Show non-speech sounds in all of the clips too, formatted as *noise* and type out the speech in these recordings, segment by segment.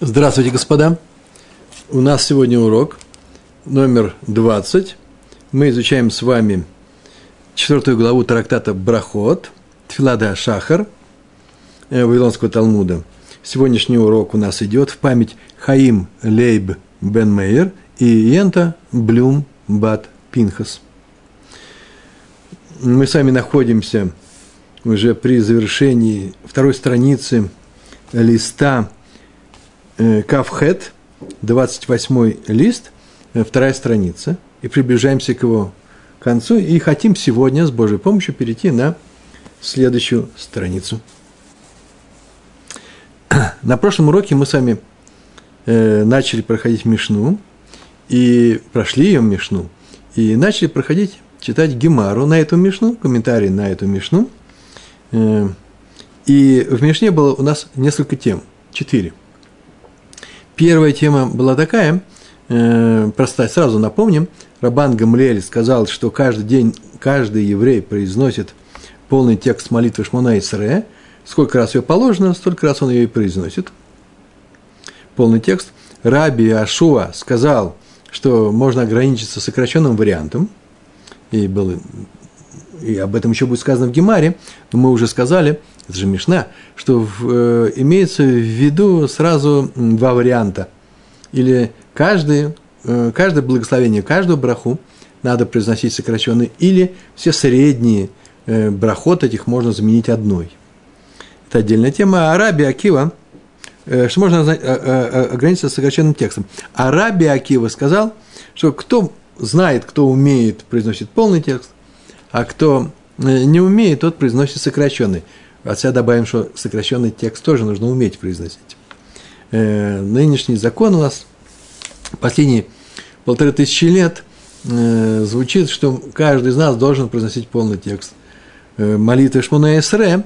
Здравствуйте, господа. У нас сегодня урок номер 20. Мы изучаем с вами четвертую главу трактата Брахот, Тфилада Шахар, э, Вавилонского Талмуда. Сегодняшний урок у нас идет в память Хаим Лейб Бен Мейер и Йента Блюм Бат Пинхас. Мы с вами находимся уже при завершении второй страницы листа Кавхет, 28 лист, э, вторая страница, и приближаемся к его концу, и хотим сегодня с Божьей помощью перейти на следующую страницу. На прошлом уроке мы с вами э, начали проходить Мишну, и прошли ее Мишну, и начали проходить, читать Гемару на эту Мишну, комментарии на эту Мишну. И в Мишне было у нас несколько тем, четыре – Первая тема была такая, э, простая, сразу напомним, Рабан Гамлель сказал, что каждый день каждый еврей произносит полный текст молитвы Шмона Исре, сколько раз ее положено, столько раз он ее и произносит. Полный текст. Раби Ашуа сказал, что можно ограничиться сокращенным вариантом, и, было, и об этом еще будет сказано в Гемаре, но мы уже сказали, это же Мишна, что в, э, имеется в виду сразу два варианта. Или каждый, э, каждое благословение, каждую браху надо произносить сокращенный, или все средние э, брахот этих можно заменить одной. Это отдельная тема. Араби Акива, э, что можно э, э, э, ограничиться сокращенным текстом. Араби Акива сказал, что кто знает, кто умеет, произносит полный текст, а кто не умеет, тот произносит сокращенный. От себя добавим, что сокращенный текст тоже нужно уметь произносить. Э, нынешний закон у нас последние полторы тысячи лет э, звучит, что каждый из нас должен произносить полный текст э, молитвы Шмуна Эсре,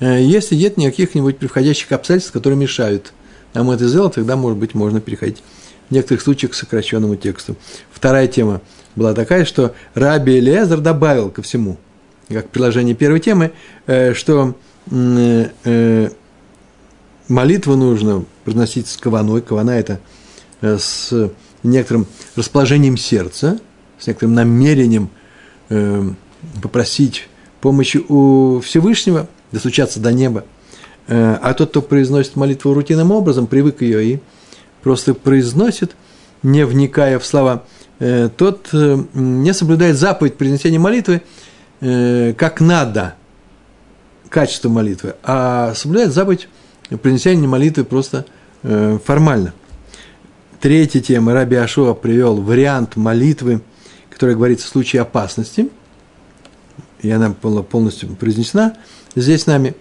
если нет никаких-нибудь приходящих обстоятельств, которые мешают нам это сделать, тогда, может быть, можно переходить в некоторых случаях к сокращенному тексту. Вторая тема была такая, что Раби Элиезер добавил ко всему, как приложение первой темы, что молитву нужно произносить с каваной. Кавана – это э, с некоторым расположением сердца, с некоторым намерением попросить помощи у Всевышнего, достучаться до неба. А тот, кто произносит молитву рутинным образом, привык ее и просто произносит, не вникая в слова, тот не соблюдает заповедь произнесения молитвы как надо – качество молитвы, а соблюдает заповедь принесения молитвы просто э, формально. Третья тема. Раби Ашуа привел вариант молитвы, который говорится в случае опасности. И она была полностью произнесена здесь с нами.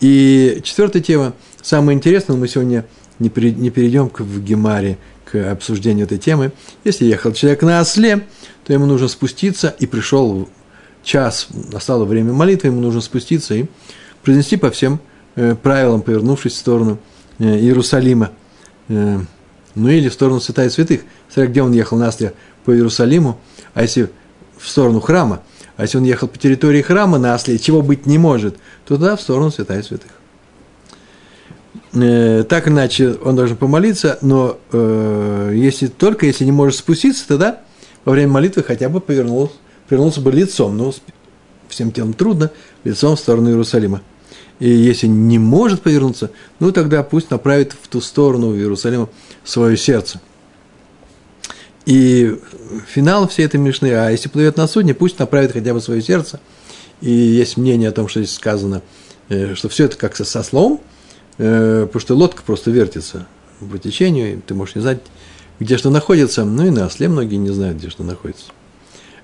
И четвертая тема. Самое интересное, мы сегодня не, перейдем к, в Гемаре к обсуждению этой темы. Если ехал человек на осле, то ему нужно спуститься и пришел час, настало время молитвы, ему нужно спуститься и произнести по всем э, правилам, повернувшись в сторону э, Иерусалима. Э, ну или в сторону святая святых. Смотря где он ехал на Астре по Иерусалиму, а если в сторону храма, а если он ехал по территории храма на осле, чего быть не может, то туда в сторону святая святых. Так иначе он должен помолиться, но если только если не может спуститься, тогда во время молитвы хотя бы повернулся, повернулся бы лицом, но всем телом трудно, лицом в сторону Иерусалима и если не может повернуться, ну тогда пусть направит в ту сторону, в Иерусалим, свое сердце. И финал всей этой мишны, а если плывет на судне, пусть направит хотя бы свое сердце. И есть мнение о том, что здесь сказано, э, что все это как со, со слом, э, потому что лодка просто вертится по течению, и ты можешь не знать, где что находится. Ну и на осле многие не знают, где что находится.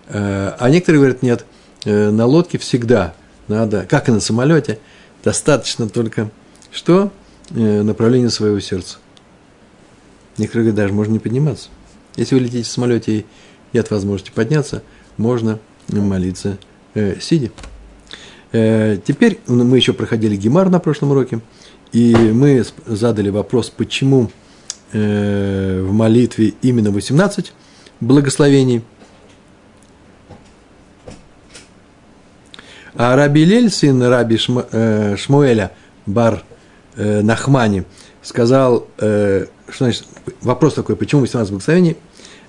Э, а некоторые говорят, нет, на лодке всегда надо, как и на самолете – Достаточно только что? Э, направление своего сердца. Некоторые говорят, даже можно не подниматься. Если вы летите в самолете и нет возможности подняться, можно молиться э, сидя. Э, теперь мы еще проходили Гемар на прошлом уроке, и мы задали вопрос, почему э, в молитве именно 18 благословений – А Раби Лель, сын Раби Шма, э, Шмуэля, бар э, Нахмани сказал, э, что значит, вопрос такой, почему 18 благословений,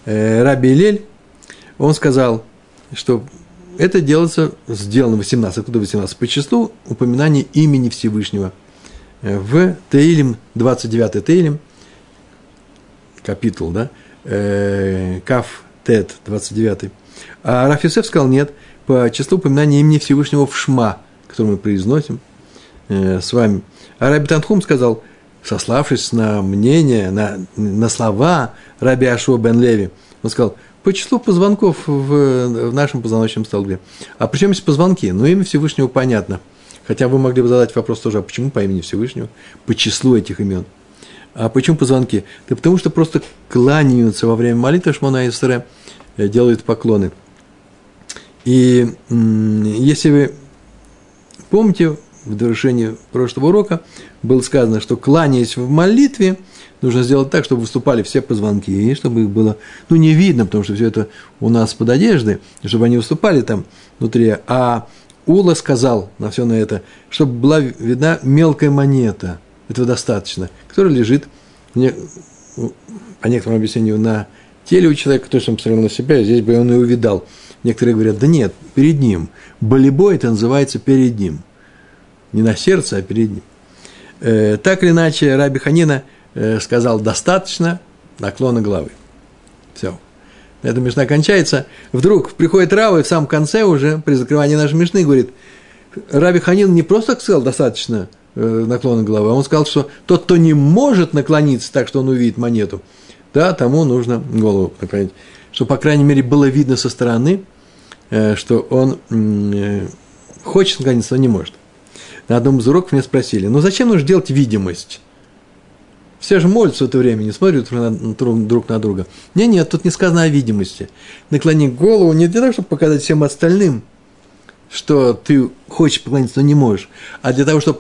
э, Раби Илель, он сказал, что это делается, сделано 18, откуда 18? По числу упоминания имени Всевышнего. Э, в Теилим, 29 Теилим, капитул, да, э, Каф Тет, 29. А Рафисев сказал, нет, по числу упоминания имени Всевышнего в Шма, который мы произносим э, с вами. А Раби Танхум сказал, сославшись на мнение, на, на слова Раби Ашуа бен Леви, он сказал, по числу позвонков в, в нашем позвоночном столбе. А причем есть позвонки? Ну, имя Всевышнего понятно. Хотя вы могли бы задать вопрос тоже, а почему по имени Всевышнего? По числу этих имен. А почему позвонки? Да потому что просто кланяются во время молитвы Шмона Исре, э, делают поклоны. И если вы помните, в довершении прошлого урока было сказано, что кланяясь в молитве, нужно сделать так, чтобы выступали все позвонки, и чтобы их было, ну, не видно, потому что все это у нас под одеждой, чтобы они выступали там внутри. А Ула сказал на все на это, чтобы была видна мелкая монета, этого достаточно, которая лежит, по некоторому объяснению, на теле у человека, то есть он посмотрел на себя, здесь бы он и увидал. Некоторые говорят, да нет, перед ним. Болебой это называется перед ним. Не на сердце, а перед ним. Э, так или иначе, Раби Ханина – Э, сказал достаточно наклона головы. Все. На этом Мишна кончается. Вдруг приходит Рава и в самом конце уже, при закрывании нашей Мишны, говорит, Раби Ханин не просто сказал достаточно э, наклона головы, а он сказал, что тот, кто не может наклониться так, что он увидит монету, да, тому нужно голову наклонить. Что, по крайней мере, было видно со стороны, э, что он хочет наклониться, но не может. На одном из уроков меня спросили, ну зачем нужно делать видимость? Все же молятся в это время, не смотрят друг на друга. Не, нет, тут не сказано о видимости. Наклони голову не для того, чтобы показать всем остальным, что ты хочешь поклониться, но не можешь, а для того, чтобы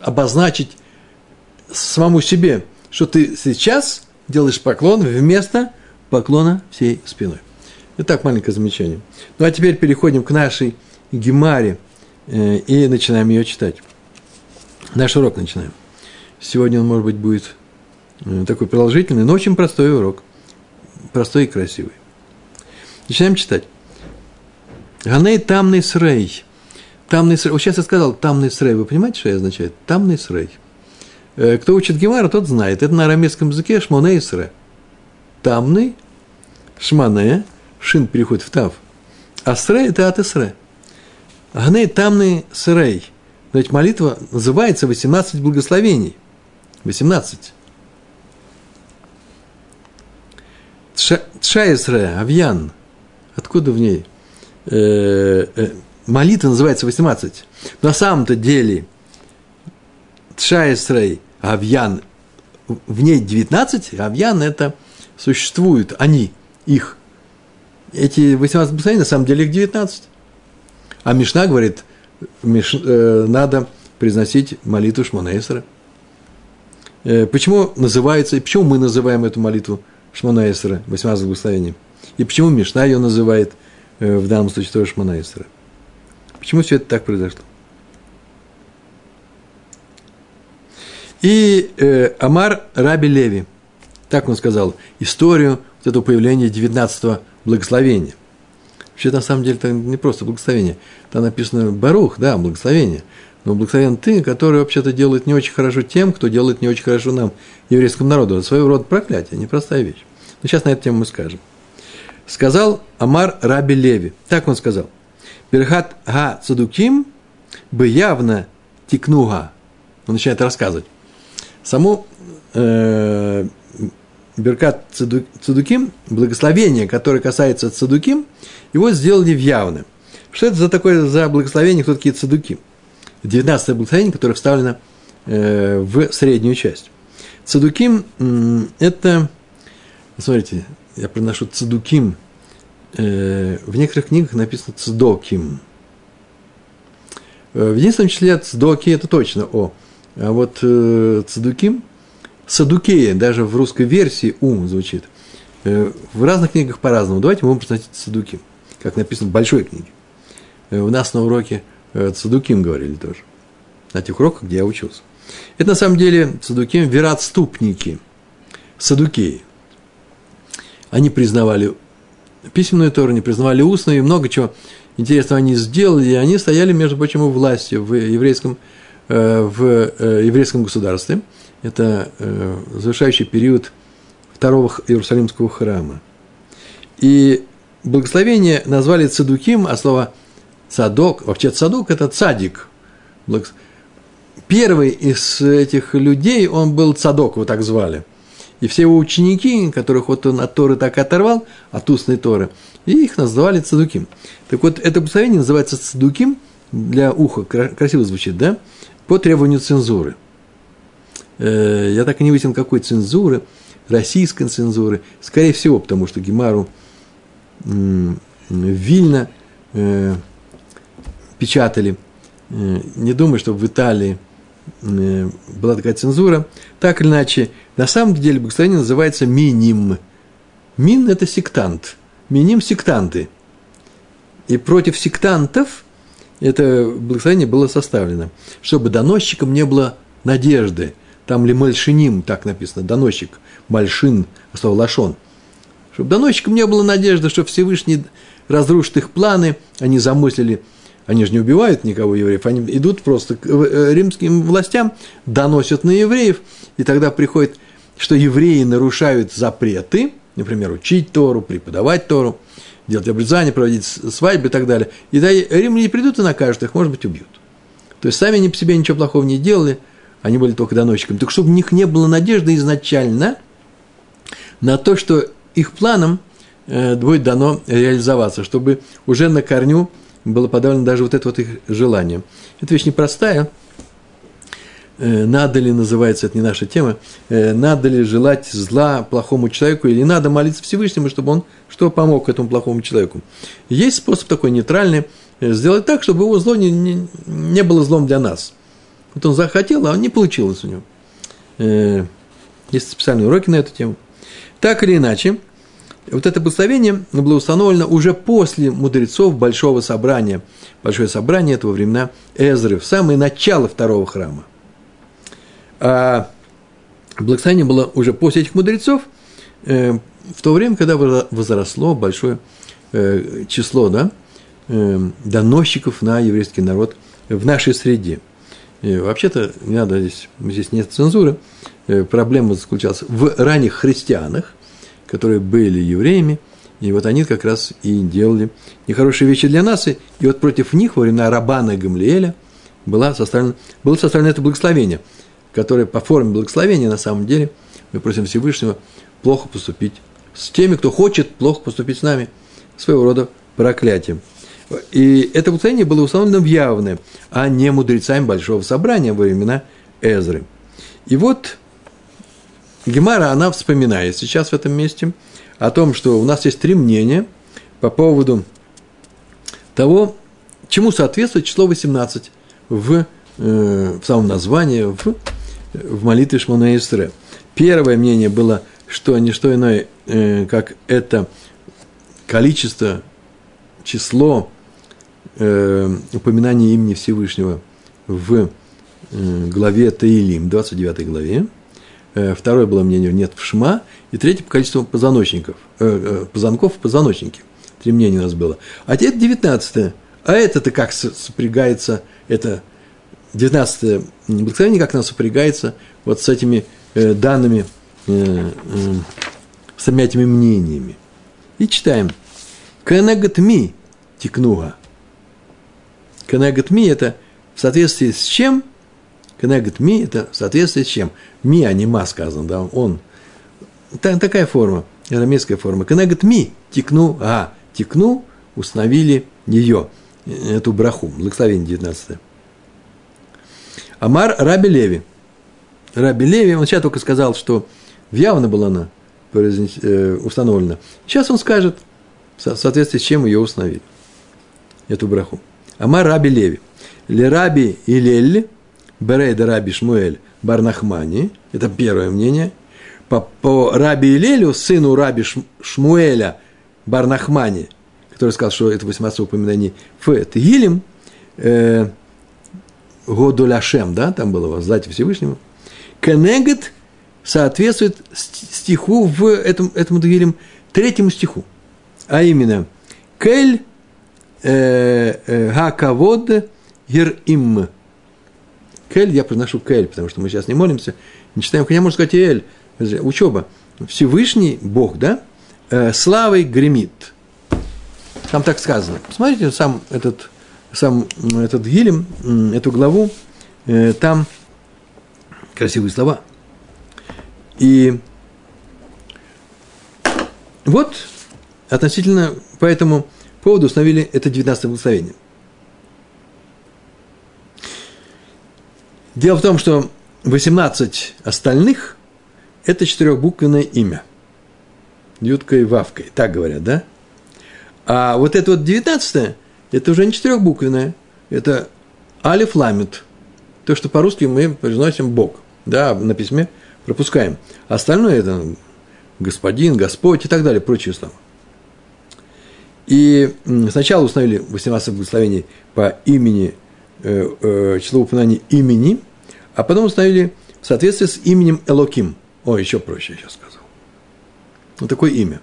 обозначить самому себе, что ты сейчас делаешь поклон вместо поклона всей спиной. Итак, маленькое замечание. Ну а теперь переходим к нашей Гемаре э, и начинаем ее читать. Наш урок начинаем. Сегодня он, может быть, будет Э, такой продолжительный, но очень простой урок. Простой и красивый. Начинаем читать. Ганей тамный срей. Тамный срей. Вот сейчас я сказал тамный срей. Вы понимаете, что это означает? Тамный срей. Э, кто учит Гемара, тот знает. Это на арамейском языке шмоне и сре. Тамный, шмане, шин переходит в тав. А срей – это от исре. Ганей тамный срей. Ведь молитва называется 18 благословений. 18. Тшаесре, Авьян. Откуда в ней? Э, э, молитва называется 18. На самом-то деле Тшаесрей, Авьян, в ней 19, Авьян это существуют, они, их. Эти 18 благословений, на самом деле их 19. А Мишна говорит, Миш, э, надо произносить молитву Шмонесера. Э, почему называется, и почему мы называем эту молитву Шмонаэсера, 18 благословений. И почему Мишна ее называет э, в данном случае тоже Шмонаэсера? Почему все это так произошло? И э, Амар Раби Леви, так он сказал, историю вот этого появления 19-го благословения. Вообще, на самом деле, это не просто благословение. Там написано Барух, да, благословение. Но благословен ты, который вообще-то делает не очень хорошо тем, кто делает не очень хорошо нам, еврейскому народу. Это своего рода проклятие, непростая вещь. Но сейчас на эту тему мы скажем. Сказал Амар Раби Леви. Так он сказал. Берхат га цадуким бы явно тикнуга. Он начинает рассказывать. Саму э, Беркат Цадуким, благословение, которое касается Цадуким, его сделали в явно. Что это за такое за благословение, кто такие Цадуким? 19 благословение, которое вставлено э, в среднюю часть. Цадуким – это, смотрите, я приношу цадуким, э, в некоторых книгах написано цдоким. Э, в единственном числе цдоки – это точно О. А вот цадуким – садукея, даже в русской версии «у» звучит. В разных книгах по-разному. Давайте мы будем произносить цадуким, как написано в большой книге. У нас на уроке Цадуким говорили тоже. На тех уроках, где я учился. Это на самом деле цадуким вероотступники, садукеи. Они признавали письменную Тору, не признавали устную, и много чего интересного они сделали, и они стояли, между прочим, у власти в еврейском, э, в э, еврейском государстве. Это э, завершающий период второго Иерусалимского храма. И благословение назвали цадуким, а слово цадок, вообще цадок – это цадик. Первый из этих людей, он был цадок, его так звали – и все его ученики, которых вот он от Торы так оторвал, от устной Торы, и их называли цадуким. Так вот, это благословение называется цадуким, для уха, красиво звучит, да, по требованию цензуры. Э, я так и не выяснил, какой цензуры, российской цензуры, скорее всего, потому что Гемару Вильно э, печатали. Э, не думаю, что в Италии была такая цензура. Так или иначе, на самом деле благословение называется миним. Мин – это сектант. Миним – сектанты. И против сектантов это благословение было составлено, чтобы доносчикам не было надежды. Там ли мальшиним, так написано, доносчик, мальшин, слово лашон. Чтобы доносчикам не было надежды, что Всевышний разрушит их планы, они замыслили они же не убивают никого евреев, они идут просто к э, римским властям, доносят на евреев, и тогда приходит, что евреи нарушают запреты, например, учить Тору, преподавать Тору, делать обрезание, проводить свадьбы и так далее. И тогда римляне придут и накажут их, может быть, убьют. То есть сами они по себе ничего плохого не делали, они были только доносчиками. Так чтобы у них не было надежды изначально на то, что их планам э, будет дано реализоваться, чтобы уже на корню – было подавлено даже вот это вот их желание. Это вещь непростая. Э, надо ли, называется, это не наша тема, э, надо ли желать зла плохому человеку, или надо молиться Всевышнему, чтобы он что помог этому плохому человеку. Есть способ такой нейтральный, сделать так, чтобы его зло не, не, не было злом для нас. Вот он захотел, а не получилось у него. Есть специальные уроки на эту тему. Так или иначе, вот это благословение было установлено уже после мудрецов Большого собрания. Большое собрание этого времена Эзры, в самое начало второго храма. А благословение было уже после этих мудрецов, э, в то время, когда возросло большое э, число да, э, доносчиков на еврейский народ в нашей среде. Вообще-то, не надо здесь, здесь нет цензуры, проблема заключалась в ранних христианах – которые были евреями, и вот они как раз и делали нехорошие вещи для нас. И вот против них во времена Рабана Гамлиэля было составлено, было составлено это благословение, которое по форме благословения на самом деле мы просим Всевышнего плохо поступить с теми, кто хочет плохо поступить с нами, своего рода проклятием. И это благословение было установлено в явное, а не мудрецами Большого Собрания во времена Эзры. И вот Гемара, она вспоминает сейчас в этом месте о том, что у нас есть три мнения по поводу того, чему соответствует число 18 в, э, в самом названии, в, в молитве Шмона Исре. Первое мнение было, что не что иное, э, как это количество, число э, упоминания имени Всевышнего в э, главе Таилим, 29 главе, Э, второе было мнение нет в шма, и третье по количеству позвоночников, э, э, позвонков в позвоночнике. Три мнения у нас было. А теперь девятнадцатое. А это-то как сопрягается, это девятнадцатое благословение, как оно сопрягается вот с этими э, данными, э, э, с этими мнениями. И читаем. Кенегатми тикнуга. Кенегатми – это в соответствии с чем – Кенегет ми – это в соответствии с чем? Ми, а не ма сказано, да, он. Так, такая форма, арамейская форма. Кенегет ми – текну, а, текну, установили ее, эту браху, благословение 19 Амар Раби Леви. Раби Леви, он сейчас только сказал, что явно была она э, установлена. Сейчас он скажет, в соответствии с чем ее установили, эту браху. Амар Раби Леви. Лераби и Лелли – Берейда Раби Шмуэль Барнахмани, это первое мнение, по, по Раби Илелю, сыну Раби Шмуэля Барнахмани, который сказал, что это 18 упоминаний в Тегилем, э, году ляшем, да, там было воздать Всевышнему. Кенегет соответствует стиху в этом, этому Дагилем, третьему стиху. А именно, Кель э, э, Хакавод Гир Им. Кель, я приношу Кель, потому что мы сейчас не молимся, не читаем, хотя можно сказать Эль, учеба. Всевышний Бог, да, э, славой гремит. Там так сказано. Посмотрите сам этот, сам этот Гилем, эту главу, там красивые слова. И вот относительно по этому поводу установили это 19 благословение. Дело в том, что 18 остальных – это четырехбуквенное имя. Юткой, Вавкой, так говорят, да? А вот это вот 19 это уже не четырехбуквенное, это Алиф Ламит. То, что по-русски мы произносим Бог. Да, на письме пропускаем. А остальное это господин, Господь и так далее, прочие слова. И сначала установили 18 благословений по имени, э, э, число упоминаний имени, а потом установили в соответствии с именем Элоким. О, еще проще я сейчас сказал. Вот такое имя.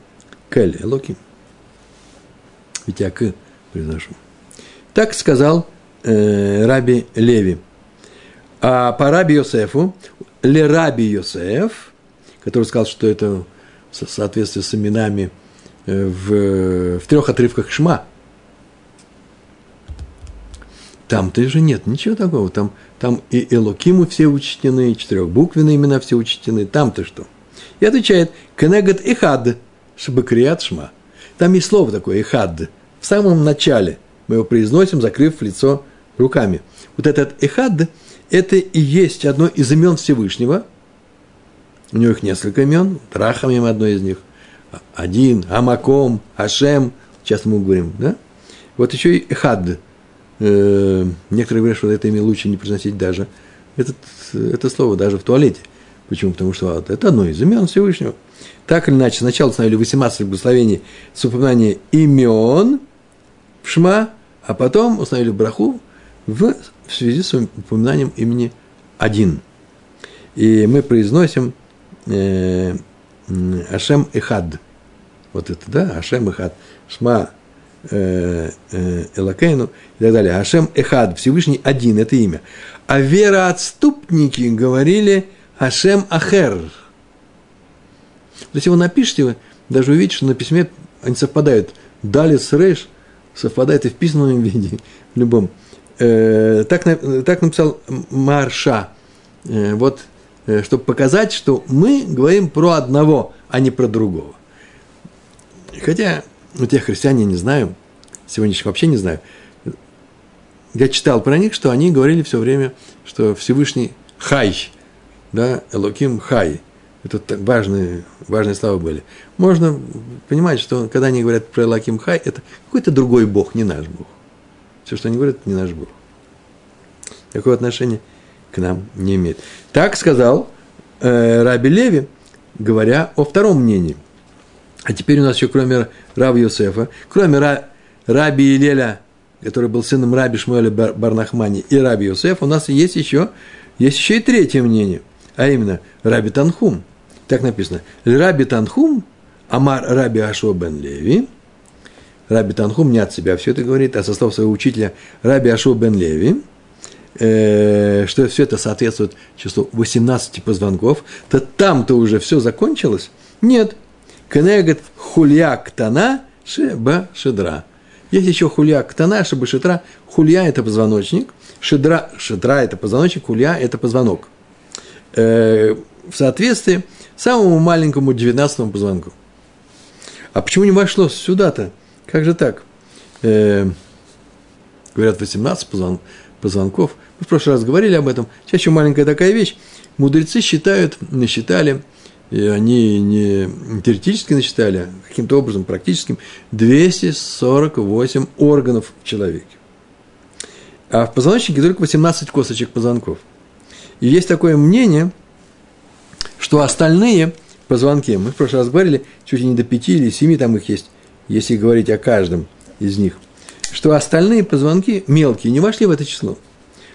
Кель, Элоким. Ведь я к произношу. Так сказал э, Раби Леви. А по Раби Йосефу, Ле Раби Йосеф, который сказал, что это в соответствии с именами в, в трех отрывках Шма. Там-то же нет ничего такого. Там, там и Элокиму все учтены, и четырехбуквенные имена все учтены. Там-то что? И отвечает, Кенегат Ихад, Шабакрият Шма. Там есть слово такое, Ихад. В самом начале мы его произносим, закрыв лицо руками. Вот этот Ихад, это и есть одно из имен Всевышнего – у него их несколько имен. Трахамим одно из них. Один, Амаком, Ашем. Часто мы говорим, да? Вот еще и Эхад. Э, некоторые говорят, что это имя лучше не произносить даже. Этот, это слово даже в туалете. Почему? Потому что это одно из имен Всевышнего. Так или иначе, сначала установили 18 благословений с упоминанием имен в Шма, а потом установили браху в, в связи с упоминанием имени один. И мы произносим э, Ашем Эхад. Вот это, да, Ашем Эхад. Шма э, э, Элакейну и так далее. Ашем Эхад, Всевышний один, это имя. А вероотступники говорили Ашем Ахер. То есть, его напишите, вы даже увидите, что на письме они совпадают. Далец Рейш совпадает и в письменном виде, в любом. Э, так, так написал Марша. Вот чтобы показать, что мы говорим про одного, а не про другого. Хотя у тех христиан я не знаю, сегодняшних вообще не знаю. Я читал про них, что они говорили все время, что Всевышний Хай, да, Элоким Хай. Это так важные, важные слова были. Можно понимать, что когда они говорят про Элоким Хай, это какой-то другой Бог, не наш Бог. Все, что они говорят, это не наш Бог. Какое отношение к нам не имеет. Так сказал э, Раби Леви, говоря о втором мнении. А теперь у нас еще, кроме Раби Йосефа, кроме Ра, Раби Илеля, который был сыном Раби Шмуэля Бар, Барнахмани, и Раби Йосефа, у нас есть еще, есть еще и третье мнение, а именно Раби Танхум. Так написано. Раби Танхум, Амар Раби Ашо бен Леви, Раби Танхум не от себя все это говорит, а со слов своего учителя Раби Ашо бен Леви – э, что все это соответствует числу 18 позвонков, то там-то уже все закончилось? Нет. Кенегет хулья ктана шеба шедра. Есть еще хулья ктана шеба шедра. Хулья – это позвоночник, шедра, шедра – это позвоночник, хулья – это позвонок. Э, в соответствии самому маленькому 19 позвонку. А почему не вошло сюда-то? Как же так? Э, говорят, 18 позвонков позвонков. Мы в прошлый раз говорили об этом. Сейчас еще маленькая такая вещь. Мудрецы считают, насчитали, и они не теоретически насчитали, а каким-то образом практическим, 248 органов в человеке. А в позвоночнике только 18 косточек позвонков. И есть такое мнение, что остальные позвонки, мы в прошлый раз говорили, чуть ли не до 5 или 7 там их есть, если говорить о каждом из них – что остальные позвонки мелкие не вошли в это число.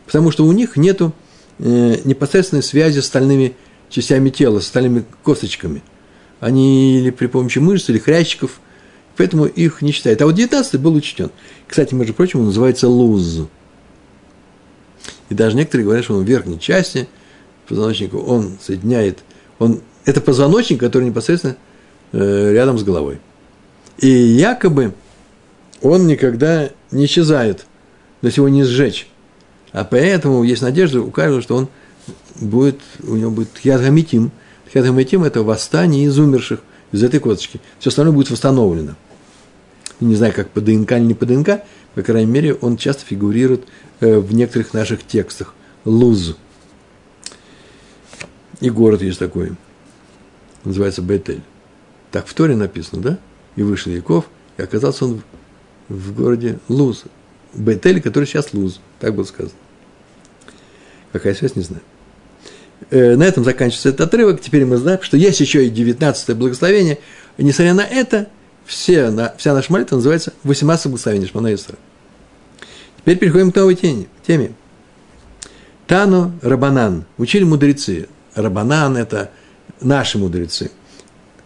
потому что у них нету э, непосредственной связи с остальными частями тела, с остальными косточками. Они или при помощи мышц, или хрящиков, поэтому их не считают. А вот 19 был учтен. Кстати, между прочим, он называется луз. И даже некоторые говорят, что он в верхней части позвоночника, он соединяет, он, это позвоночник, который непосредственно э, рядом с головой. И якобы он никогда не исчезает, то есть его не сжечь. А поэтому есть надежда у каждого, что он будет, у него будет хиатгамитим. Хиатгамитим – это восстание из умерших, из этой косточки. Все остальное будет восстановлено. Не знаю, как по ДНК или не по ДНК, по крайней мере, он часто фигурирует э, в некоторых наших текстах. Луз. И город есть такой. Называется Бетель. Так в Торе написано, да? И вышел Яков, и оказался он в, городе Луз. Бетель, который сейчас Луз. Так было сказано. Какая связь, не знаю. Э, на этом заканчивается этот отрывок. Теперь мы знаем, что есть еще и 19 благословение. И несмотря на это, все, на, вся наша молитва называется 18 благословений Шмана Исра. Теперь переходим к новой теме. теме. Тану Рабанан. Учили мудрецы. Рабанан – это наши мудрецы.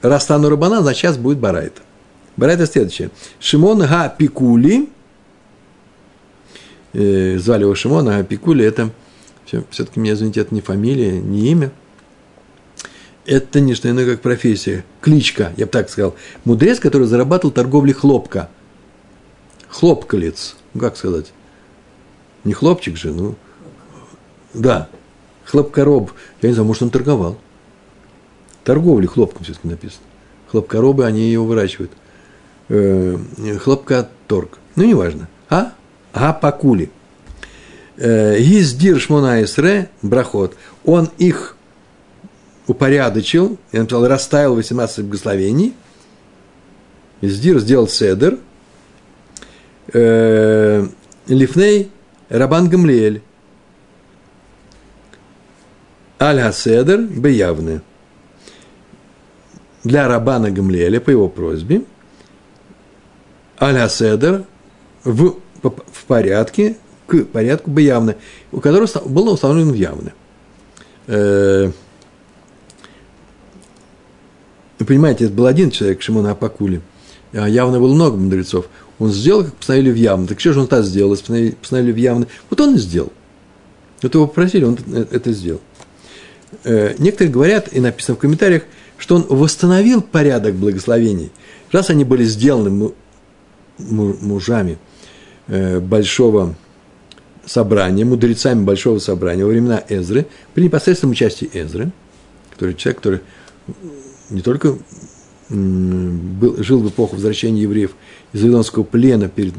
Раз Тану Рабанан, значит, сейчас будет Барайта. Барайта следующее. Шимон Га Пикули. Э, звали его Шимон, а Пикули – это – все-таки меня, извините, это не фамилия, не имя. Это не что иное, как профессия, кличка, я бы так сказал. Мудрец, который зарабатывал торговлей хлопка. Хлопкалец, ну как сказать? Не хлопчик же, ну, да, хлопкороб. Я не знаю, может, он торговал. Торговли хлопком все-таки написано. Хлопкоробы, они его выращивают. Э, хлопкоторг. Ну, неважно. А? А, пакули. Гиздир Шмона Исре, брахот, он их упорядочил, я написал, расставил 18 благословений, Издир сделал седер, э, Лифней Рабан Гамлиэль, Аль-Хаседер Беявны. Для Рабана Гамлиэля, по его просьбе, Аль-Хаседер в, в порядке к порядку бы явно, у которого было установлено явно. Э, вы понимаете, это был один человек, Шимон Апакули, а явно было много мудрецов. Он сделал, как постановили в явно. Так что же он так сделал, постановили, постановили в явно? Вот он и сделал. Вот его попросили, он это сделал. Э, некоторые говорят, и написано в комментариях, что он восстановил порядок благословений. Раз они были сделаны мужами э, большого собрания, мудрецами Большого собрания во времена Эзры, при непосредственном участии Эзры, который человек, который не только был, жил в эпоху возвращения евреев из Вавилонского плена перед,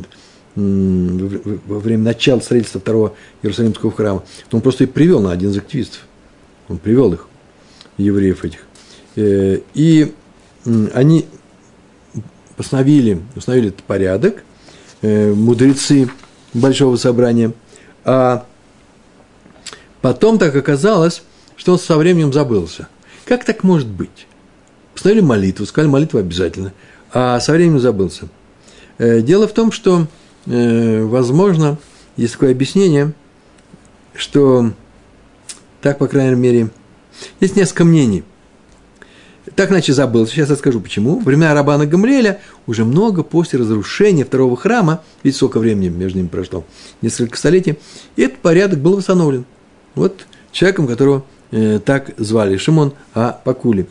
во время начала строительства второго Иерусалимского храма, то он просто и привел на один из активистов. Он привел их, евреев этих. Э, и они постановили, установили этот порядок, э, мудрецы Большого собрания – а потом так оказалось, что он со временем забылся. Как так может быть? Поставили молитву, сказали молитву обязательно, а со временем забылся. Э, дело в том, что, э, возможно, есть такое объяснение, что так, по крайней мере, есть несколько мнений. Так, иначе забыл. Сейчас я скажу, почему. Времена Рабана Гамлеля уже много после разрушения второго храма, ведь сколько времени между ними прошло, несколько столетий, и этот порядок был восстановлен. Вот человеком, которого э, так звали, Шимон А. Пакули.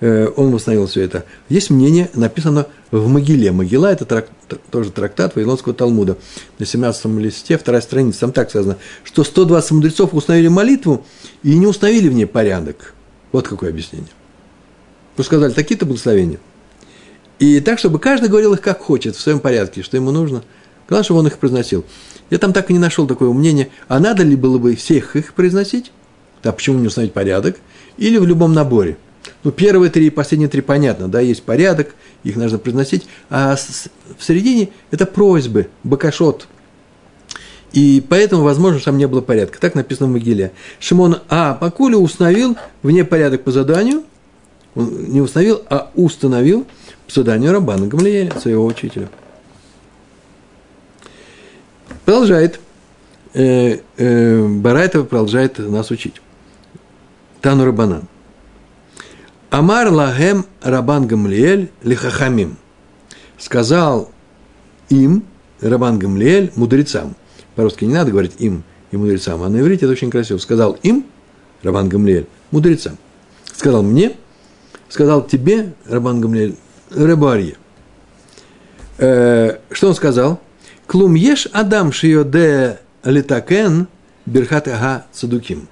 Э, он восстановил все это. Есть мнение, написано в Могиле. Могила – это трак, тоже трактат Вавилонского Талмуда. На 17 листе, вторая страница, там так сказано, что 120 мудрецов установили молитву и не установили в ней порядок. Вот какое объяснение. Потому сказали, такие-то благословения. И так, чтобы каждый говорил их как хочет, в своем порядке, что ему нужно. Главное, чтобы он их произносил. Я там так и не нашел такого мнения, а надо ли было бы всех их произносить? Да почему не установить порядок? Или в любом наборе? Ну, первые три и последние три понятно, да, есть порядок, их нужно произносить, а в середине это просьбы, бакашот. И поэтому, возможно, там не было порядка. Так написано в Могиле. Шимон А. Пакуля установил вне порядок по заданию – он не установил, а установил по заданию Рабана Гамлиэля, своего учителя. Продолжает. э, э, Барайтова продолжает нас учить. Тану Рабанан. Амар лагем Рабан Гамлиэль лихахамим. Сказал им, Рабан Гамлиэль, мудрецам. По-русски не надо говорить им и мудрецам, а на иврите это очень красиво. Сказал им, Рабан Гамлиэль, мудрецам. Сказал мне, сказал тебе, Рабан Гамлиэль, Ребарье. Э, что он сказал? Клум еш адам де литакен берхат ага цадуким.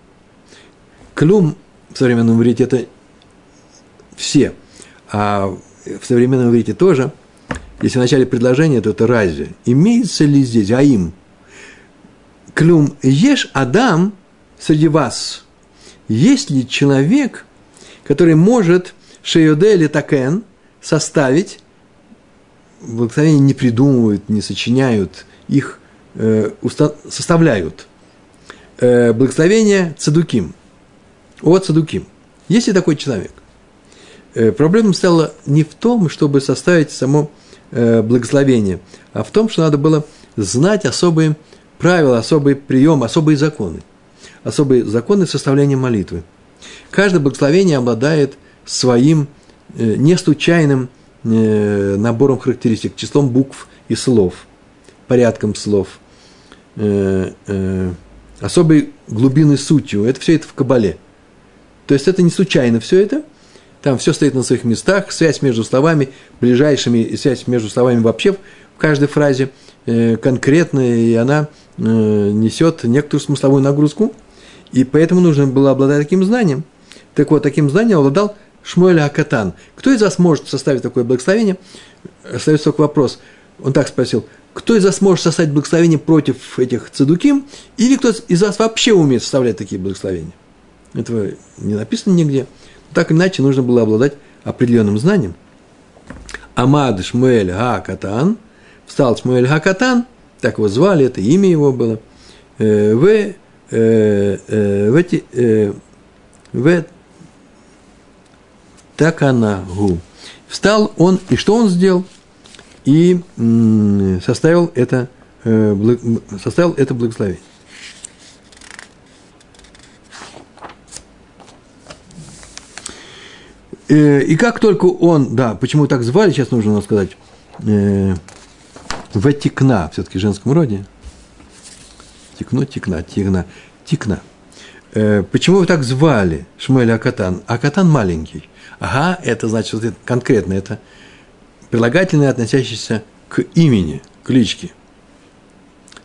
Клум в современном иврите это все, а в современном иврите тоже, если в начале предложения, то это разве. Имеется ли здесь аим? Клюм ешь адам среди вас. Есть ли человек, который может шеюде такен составить, благословения не придумывают, не сочиняют, их э, уста- составляют. Э, благословение цадуким. От цадуким. Есть ли такой человек? Э, проблема стала не в том, чтобы составить само э, благословение, а в том, что надо было знать особые правила, особый прием, особые законы. Особые законы составления молитвы. Каждое благословение обладает своим э, не случайным набором характеристик, числом букв и слов, порядком слов, особой глубины сутью. Это все это в Кабале. То есть это не случайно все это – там все стоит на своих местах, связь между словами, ближайшими, и связь между словами вообще в каждой фразе э, конкретная, и она э, несет некоторую смысловую нагрузку, и поэтому нужно было обладать таким знанием. Так вот, таким знанием обладал Шмуэль Акатан. Кто из вас может составить такое благословение? Остается только вопрос. Он так спросил, кто из вас может составить благословение против этих цедуким, или кто из вас вообще умеет составлять такие благословения? Этого не написано нигде. Так иначе нужно было обладать определенным знанием. Амад Шмуэль Хакатан, встал Шмуэль Хакатан, так его звали, это имя его было, э, в, э, э, в эти, в Таканагу. Встал он, и что он сделал? И составил это, составил это благословение. Э, и как только он, да, почему так звали, сейчас нужно нам сказать, э, Ватикна, все-таки в женском роде. Тикно, тикна, тикна. Э, почему вы так звали Шмуэль Акатан? Акатан маленький. Ага, это значит, вот это, конкретно, это прилагательное, относящееся к имени, кличке.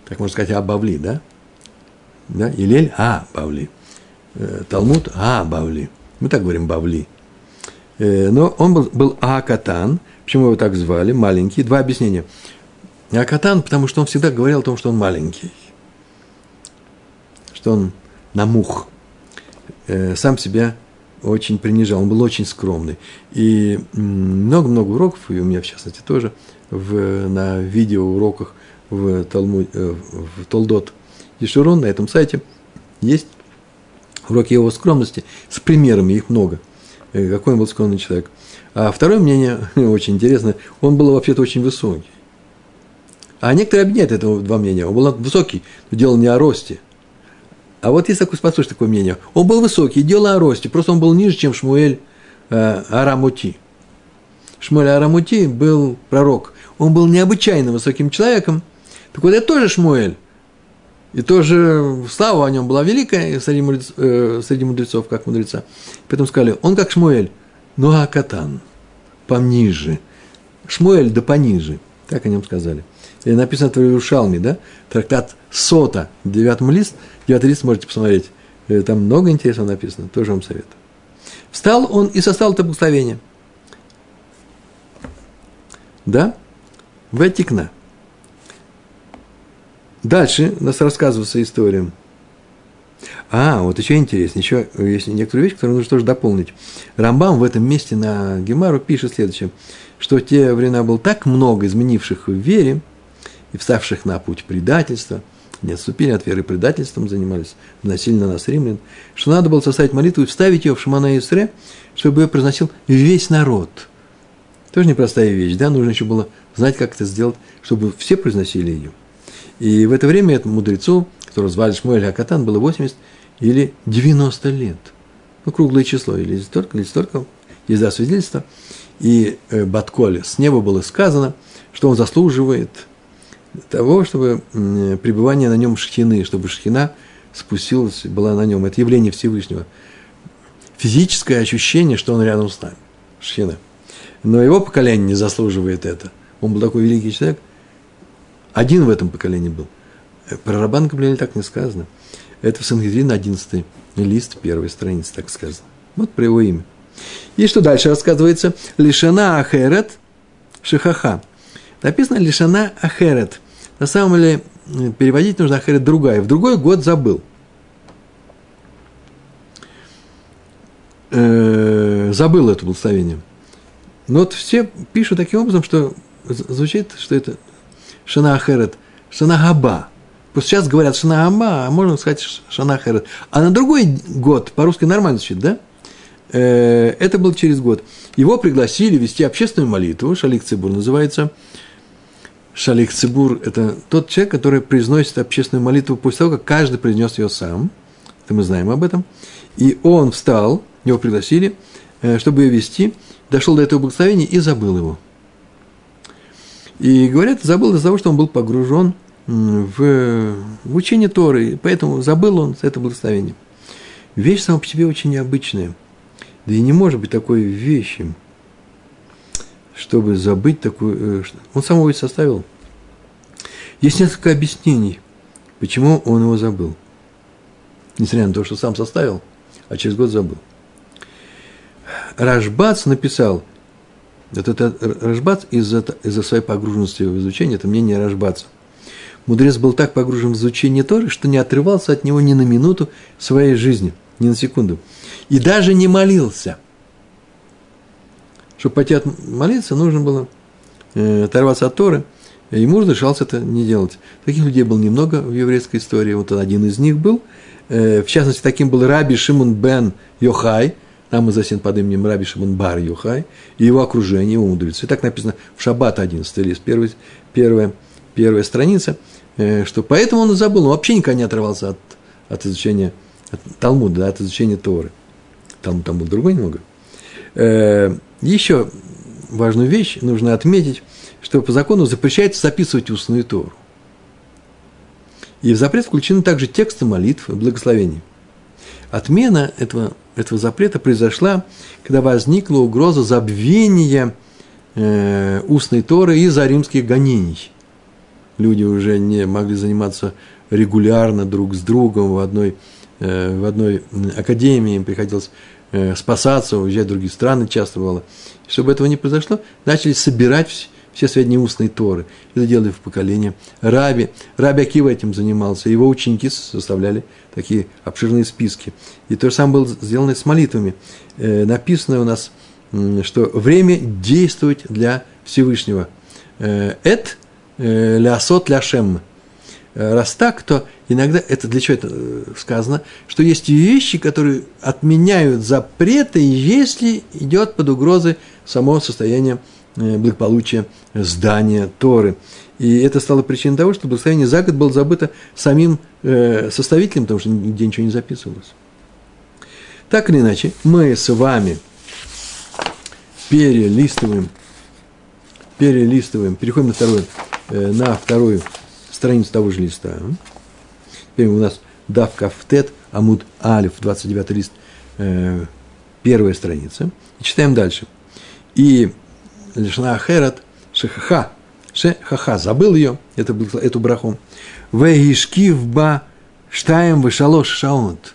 Так можно сказать, Абавли, да? Да? Илель А, Бавли. Э, Талмуд А, Бавли. Мы так говорим Бавли. Э, но он был, был Акатан. Почему его так звали? Маленький. Два объяснения. Акатан, потому что он всегда говорил о том, что он маленький. Что он намух. Э, сам себя очень принижал. Он был очень скромный. И много-много уроков, и у меня в частности тоже, в, на видеоуроках в, Талму, э, в Толдот Ешурон на этом сайте есть уроки его скромности с примерами, их много – Э, какой он был скромный человек. А второе мнение, *laughs* очень интересно, он был вообще-то очень высокий. А некоторые объединяют это два мнения. Он был высокий, но дело не о росте. А вот такое, послушай, такое мнение. Он был высокий, дело о росте, просто он был ниже, чем Шмуэль э, Арамути. Шмуэль Арамути был пророк. Он был необычайно высоким человеком. Так вот, это тоже Шмуэль. И тоже слава о нем была великая среди мудрецов, э, среди мудрецов как мудреца. Поэтому сказали, он как Шмуэль, ну а Катан, пониже. Шмуэль да пониже. Так о нем сказали. И написано в Иерушалме, да? Трактат Сота, девятый лист, девятый лист можете посмотреть. Э, там много интересного написано, тоже вам советую. Встал он и составил это благословение. Да? Ватикна. Дальше у нас рассказывается история. А, вот еще интересно, еще есть некоторые вещи, которые нужно тоже дополнить. Рамбам в этом месте на Гемару пишет следующее, что в те времена было так много изменивших в вере и вставших на путь предательства, не отступили от веры предательством, занимались насильно на нас римлян, что надо было составить молитву и вставить ее в Шамана Исре, чтобы ее произносил весь народ. Тоже непростая вещь, да, нужно еще было знать, как это сделать, чтобы все произносили ее. И в это время этому мудрецу которого звали Шмуэль Акатан, было 80 или 90 лет. Ну, круглое число, или столько, или столько, есть да, свидетельство. И э, Батколе с неба было сказано, что он заслуживает того, чтобы э, пребывание на нем шхины, чтобы шхина спустилась, была на нем. Это явление Всевышнего. Физическое ощущение, что он рядом с нами. Шхина. Но его поколение не заслуживает это. Он был такой великий человек. Один в этом поколении был. Про Рабан Гамлиэль так не сказано. Это в Сангедрин 11 лист первой страницы, так сказано. Вот про его имя. И что дальше рассказывается? Лишана Ахерет Шихаха. Написано Лишана Ахерет. На самом деле переводить нужно Ахерет другая. В другой год забыл. Э, забыл это благословение. Но вот все пишут таким образом, что звучит, что это Шана Ахерет, Шана Габа. Сейчас говорят Шана Габа, а можно сказать Шана Ахерет. А на другой год, по-русски нормально звучит, да? Э, это был через год. Его пригласили вести общественную молитву, Шалик Цибур называется. Шалик Цибур – это тот человек, который произносит общественную молитву после того, как каждый произнес ее сам. Это мы знаем об этом. И он встал, его пригласили, э, чтобы ее вести, дошел до этого благословения и забыл его. И говорят, забыл из-за того, что он был погружен в, в учение Торы, поэтому забыл он это благословение. Вещь сама по себе очень необычная. Да и не может быть такой вещи, чтобы забыть такую... Э, он сам его составил. Есть несколько объяснений, почему он его забыл. Несмотря на то, что сам составил, а через год забыл. Рашбац написал, вот это Рашбац из-за из своей погруженности в изучение, это мнение Рашбаца. Мудрец был так погружен в изучение Торы, что не отрывался от него ни на минуту своей жизни, ни на секунду. И даже не молился. Чтобы пойти от молиться, нужно было э, оторваться от Торы, и муж решался это не делать. Таких людей было немного в еврейской истории. Вот один из них был. Э, в частности, таким был Раби Шимон бен Йохай – нам известен под именем Раби Шимон Бар Юхай, и его окружение, его мудрецы. И так написано в Шаббат 11 лист, первый, первая, первая страница, э, что поэтому он и забыл, он вообще никогда не отрывался от, от изучения от Талмуда, да, от изучения Торы. Талмуд там был другой немного. Э, еще важную вещь нужно отметить, что по закону запрещается записывать устную Тору. И в запрет включены также тексты молитв и благословений. Отмена этого этого запрета произошла, когда возникла угроза забвения э, устной Торы из-за римских гонений. Люди уже не могли заниматься регулярно друг с другом в одной, э, в одной академии, им приходилось спасаться, уезжать в другие страны часто бывало. Чтобы этого не произошло, начали собирать все сведения устной Торы. Это делали в поколение. Раби, Раби Акива этим занимался, его ученики составляли такие обширные списки. И то же самое было сделано с молитвами. Э, написано у нас, что время действовать для Всевышнего. Э, эт э, лясот ляшем. Э, раз так, то иногда, это для чего это э, сказано, что есть вещи, которые отменяют запреты, если идет под угрозой само состояние Э, благополучия здания Торы. И это стало причиной того, что благословение за год было забыто самим составителем, потому что нигде ничего не записывалось. Так или иначе, мы с вами перелистываем, перелистываем, переходим на вторую, на вторую страницу того же листа. Теперь у нас Дав Кафтет, Амуд Алиф, 29 лист, первая страница. И читаем дальше. И Лишна Ахерат Шехаха. Шехаха. Забыл ее, это, эту браху. Вегишкив ба штаем вышалош шаунт.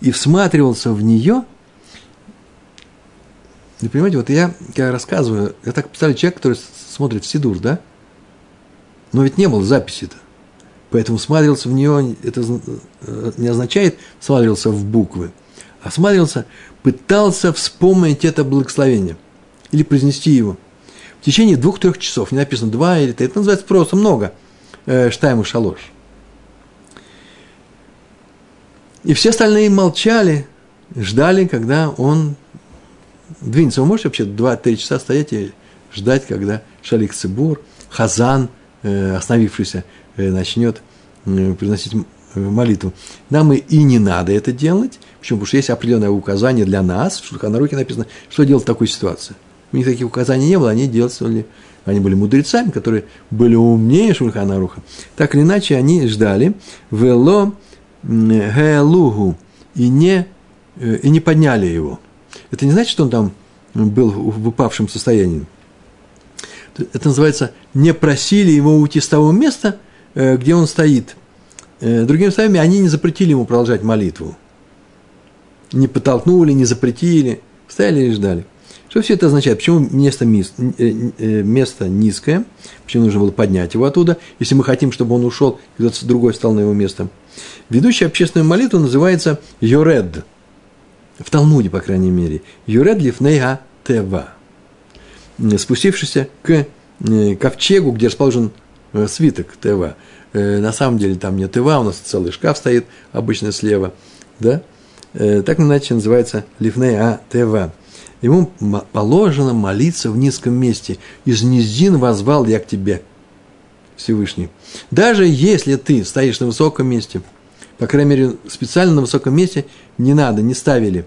И всматривался в нее. Вы понимаете, вот я, я рассказываю, я так представляю человек, который смотрит в Сидур, да? Но ведь не было записи-то. Поэтому смотрелся в нее, это э, не означает смотрелся в буквы, а смотрелся, пытался вспомнить это благословение – или произнести его. В течение двух-трех часов, не написано два или три, это называется просто много, э, штайму шалош. И все остальные молчали, ждали, когда он двинется. Вы можете вообще два-три часа стоять и ждать, когда Шалик Цибур, Хазан, остановившийся, э, начнет э, приносить молитву, нам и не надо это делать. Почему? Потому что есть определенное указание для нас, в руке написано, что делать в такой ситуации. У них таких указаний не было, они делали, они были мудрецами, которые были умнее Шульхана Руха. Так или иначе, они ждали вело гелугу и не, э, и не подняли его. Это не значит, что он там был в упавшем состоянии. Это называется «не просили его уйти с того места, э, где он стоит». Э, другими словами, они не запретили ему продолжать молитву. Не подтолкнули, не запретили, стояли и ждали. Что все это означает? Почему место, э, место низкое? Почему нужно было поднять его оттуда, если мы хотим, чтобы он ушел, и кто-то другой стал на его место? Ведущий общественную молитву называется Йоред. В Талмуде, по крайней мере. Йоред лифнейга тева. Спустившийся к э, ковчегу, где расположен э, свиток тева. На самом деле там нет тева, у нас целый шкаф стоит, обычно слева. Да? Так иначе называется лифнея тева ему положено молиться в низком месте. Из низин возвал я к тебе, Всевышний. Даже если ты стоишь на высоком месте, по крайней мере, специально на высоком месте не надо, не ставили.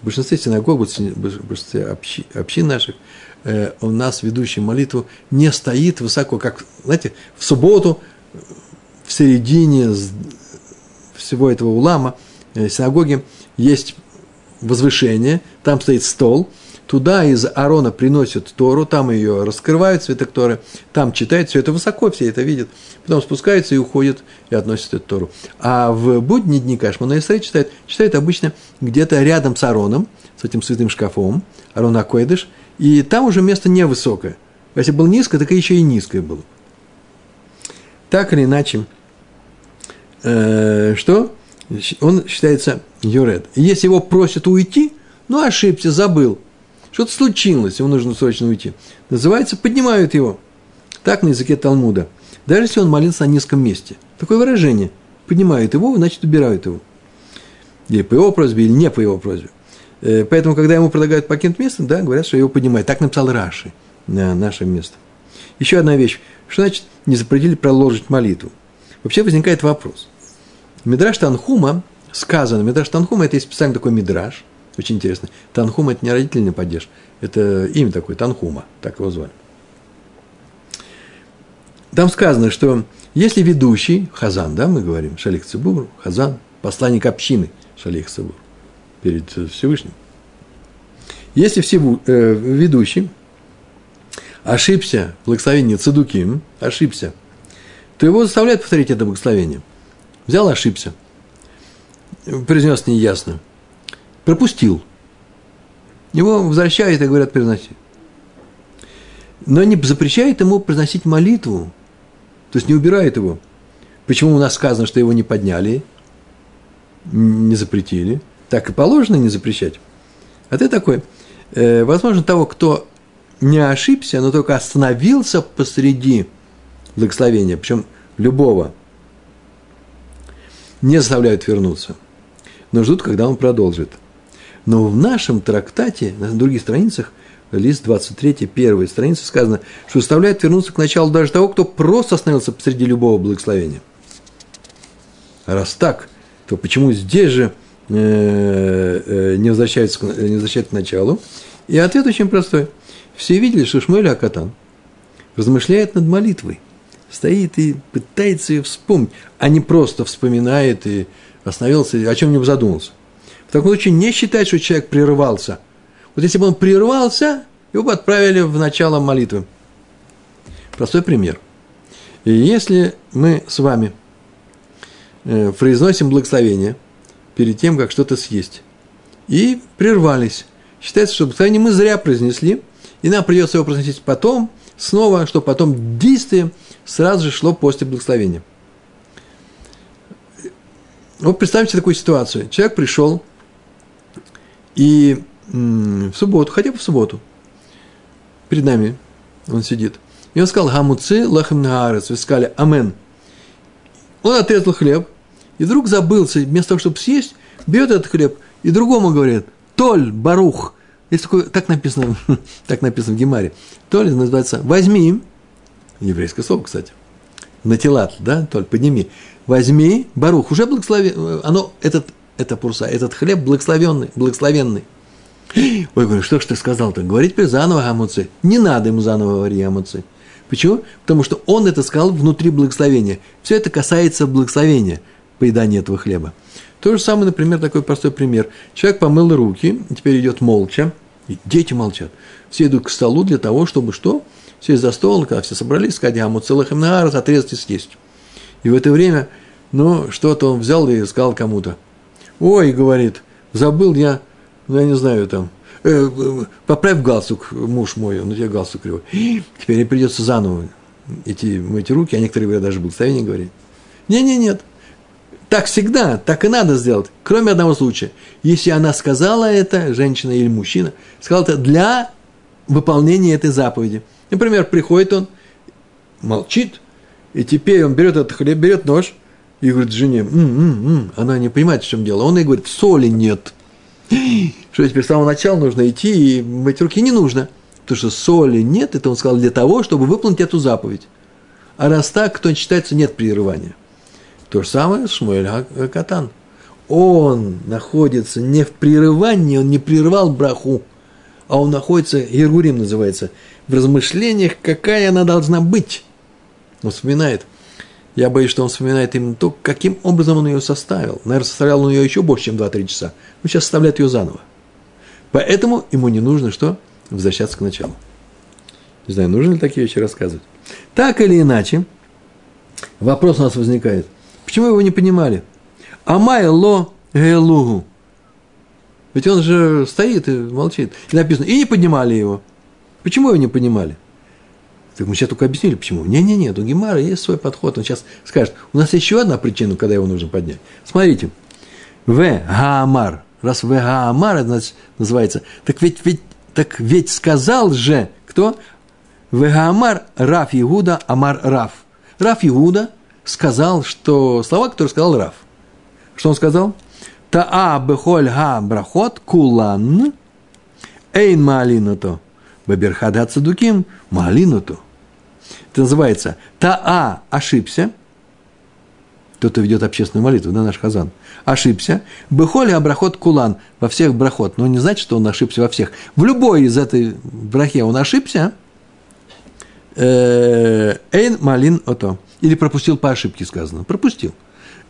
В большинстве синагог, в большинстве общин наших, э, у нас ведущий молитву не стоит высоко, как, знаете, в субботу, в середине всего этого улама, э, синагоги, есть возвышение, там стоит стол, туда из Арона приносят Тору, там ее раскрывают, свиток Торы, там читают, все это высоко, все это видят, потом спускаются и уходят и относят эту Тору. А в будни дни Кашмана Исраиль читают, читают обычно где-то рядом с Ароном, с этим святым шкафом, Арон Акойдыш, и там уже место невысокое. Если было низко, так еще и низкое было. Так или иначе, э, что? Он считается Юред. Если его просят уйти, ну, ошибся, забыл. Что-то случилось, ему нужно срочно уйти. Называется «поднимают его». Так на языке Талмуда. Даже если он молился на низком месте. Такое выражение. Поднимают его, значит, убирают его. Или по его просьбе, или не по его просьбе. Э, поэтому, когда ему предлагают покинуть место, да, говорят, что его поднимают. Так написал Раши на наше место. Еще одна вещь. Что значит не запретили продолжить молитву? Вообще возникает вопрос. Мидраш Танхума сказано, Мидраш Танхума – это есть специально такой мидраш, очень интересно. Танхум – это не родительный падеж, это имя такое, Танхума, так его звали. Там сказано, что если ведущий, Хазан, да, мы говорим, Шалих Цибур, Хазан, посланник общины Шалих Цибур перед Всевышним. Если всего, э, ведущий ошибся благословении Цедуким, ошибся, то его заставляют повторить это благословение – Взял, ошибся. Произнес неясно. Пропустил. Его возвращают и говорят, произноси. Но не запрещает ему произносить молитву. То есть не убирает его. Почему у нас сказано, что его не подняли, не запретили? Так и положено не запрещать. А ты такой, э, возможно, того, кто не ошибся, но только остановился посреди благословения, причем любого – не заставляют вернуться, но ждут, когда он продолжит. Но в нашем трактате, на других страницах, лист 23, первая страница, сказано, что заставляют вернуться к началу даже того, кто просто остановился посреди любого благословения. А раз так, то почему здесь же не, возвращаются, не возвращаются к началу? И ответ очень простой. Все видели, что Шмуэль Акатан размышляет над молитвой – стоит и пытается ее вспомнить, а не просто вспоминает и остановился, о чем-нибудь задумался. В таком случае не считать, что человек прерывался. Вот если бы он прервался, его бы отправили в начало молитвы. Простой пример. И если мы с вами э, произносим благословение перед тем, как что-то съесть, и прервались, считается, что благословение мы зря произнесли, и нам придется его произносить потом, снова, что потом действие сразу же шло после благословения. Вот представьте такую ситуацию. Человек пришел и в субботу, хотя бы в субботу, перед нами он сидит, и он сказал, гамуцы лахем наарец, вы сказали, амен. Он отрезал хлеб, и вдруг забылся, вместо того, чтобы съесть, берет этот хлеб, и другому говорит, толь, барух, есть такое, так написано, *laughs* так написано в Гемаре, толь называется, возьми, еврейское слово, кстати, натилат, да, Толь, подними. возьми, Барух, уже благословен, оно, этот, это пурса, этот хлеб благословенный, благословенный. *gasps* Ой, говорю, что ж ты сказал-то? Говорить теперь заново гамуцы. Не надо ему заново говорить гамуцы. Почему? Потому что он это сказал внутри благословения. Все это касается благословения поедания этого хлеба. То же самое, например, такой простой пример. Человек помыл руки, теперь идет молча, и дети молчат. Все идут к столу для того, чтобы что? Сесть за стол, когда все собрались, сказать, а целых им отрезать и съесть. И в это время, ну, что-то он взял и сказал кому-то. Ой, говорит, забыл я ну, я не знаю, там, э, поправь галстук, муж мой, он у тебя галстук кривой. *gasps* Теперь придется заново идти мыть руки, а некоторые говорят, даже благословение говорить. Не-не, нет. Так всегда, так и надо сделать, кроме одного случая. Если она сказала это, женщина или мужчина, сказала это для выполнения этой заповеди. Например, приходит он, молчит, и теперь он берет этот хлеб, берет нож и говорит жене, м-м-м. она не понимает, в чем дело. Он ей говорит, соли нет – что теперь с самого начала нужно идти и мыть руки не нужно. Потому что соли нет, это он сказал для того, чтобы выполнить эту заповедь. А раз так, то считается нет прерывания. То же самое с Шмуэль Катан. Он находится не в прерывании, он не прервал браху, а он находится, Ергурим называется, в размышлениях, какая она должна быть. Он вспоминает. Я боюсь, что он вспоминает именно то, каким образом он ее составил. Наверное, составлял он ее еще больше, чем 2-3 часа. Но сейчас составляет ее заново. Поэтому ему не нужно что? Возвращаться к началу. Не знаю, нужно ли такие вещи рассказывать. Так или иначе, вопрос у нас возникает. Почему его не понимали? Амай ло гелугу. Ведь он же стоит и молчит. И написано, и не поднимали его. Почему его не понимали? Так мы сейчас только объяснили, почему. Не-не-не, у Гемара есть свой подход. Он сейчас скажет, у нас еще одна причина, когда его нужно поднять. Смотрите. В Гаамар. Раз В Гаамар это называется, так ведь, ведь, так ведь сказал же, кто? В Гаамар Раф Иуда Амар Раф. Раф Иуда сказал, что слова, которые сказал Раф. Что он сказал? Таа бехоль га брахот кулан эйн маалинато. Баберхада Цадуким Малинуту. Это называется Таа ошибся. Кто-то ведет общественную молитву, да, наш Хазан. Ошибся. Бехоли абрахот кулан. Во всех брахот. Но не значит, что он ошибся во всех. В любой из этой брахе он ошибся. Э, Эйн малин ото. Или пропустил по ошибке сказано. Пропустил.